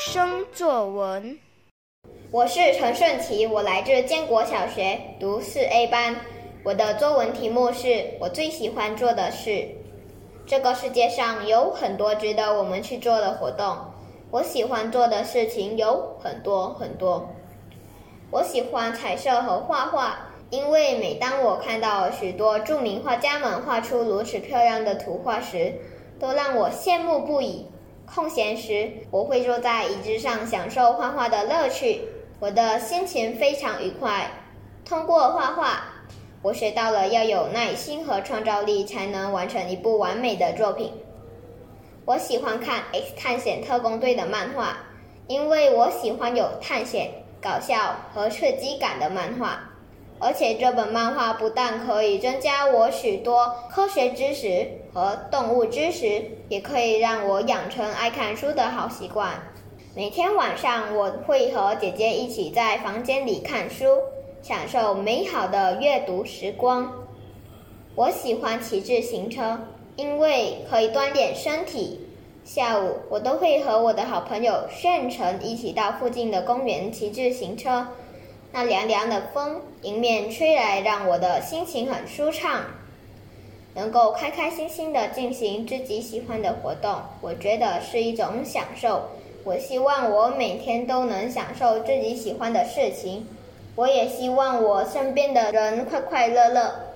生作文。我是陈顺琪，我来自建国小学，读四 A 班。我的作文题目是我最喜欢做的事。这个世界上有很多值得我们去做的活动，我喜欢做的事情有很多很多。我喜欢彩色和画画，因为每当我看到许多著名画家们画出如此漂亮的图画时，都让我羡慕不已。空闲时，我会坐在椅子上享受画画的乐趣，我的心情非常愉快。通过画画，我学到了要有耐心和创造力，才能完成一部完美的作品。我喜欢看《X 探险特工队》的漫画，因为我喜欢有探险、搞笑和刺激感的漫画。而且这本漫画不但可以增加我许多科学知识和动物知识，也可以让我养成爱看书的好习惯。每天晚上，我会和姐姐一起在房间里看书，享受美好的阅读时光。我喜欢骑自行车，因为可以锻炼身体。下午，我都会和我的好朋友炫成一起到附近的公园骑自行车。那凉凉的风迎面吹来，让我的心情很舒畅。能够开开心心的进行自己喜欢的活动，我觉得是一种享受。我希望我每天都能享受自己喜欢的事情，我也希望我身边的人快快乐乐。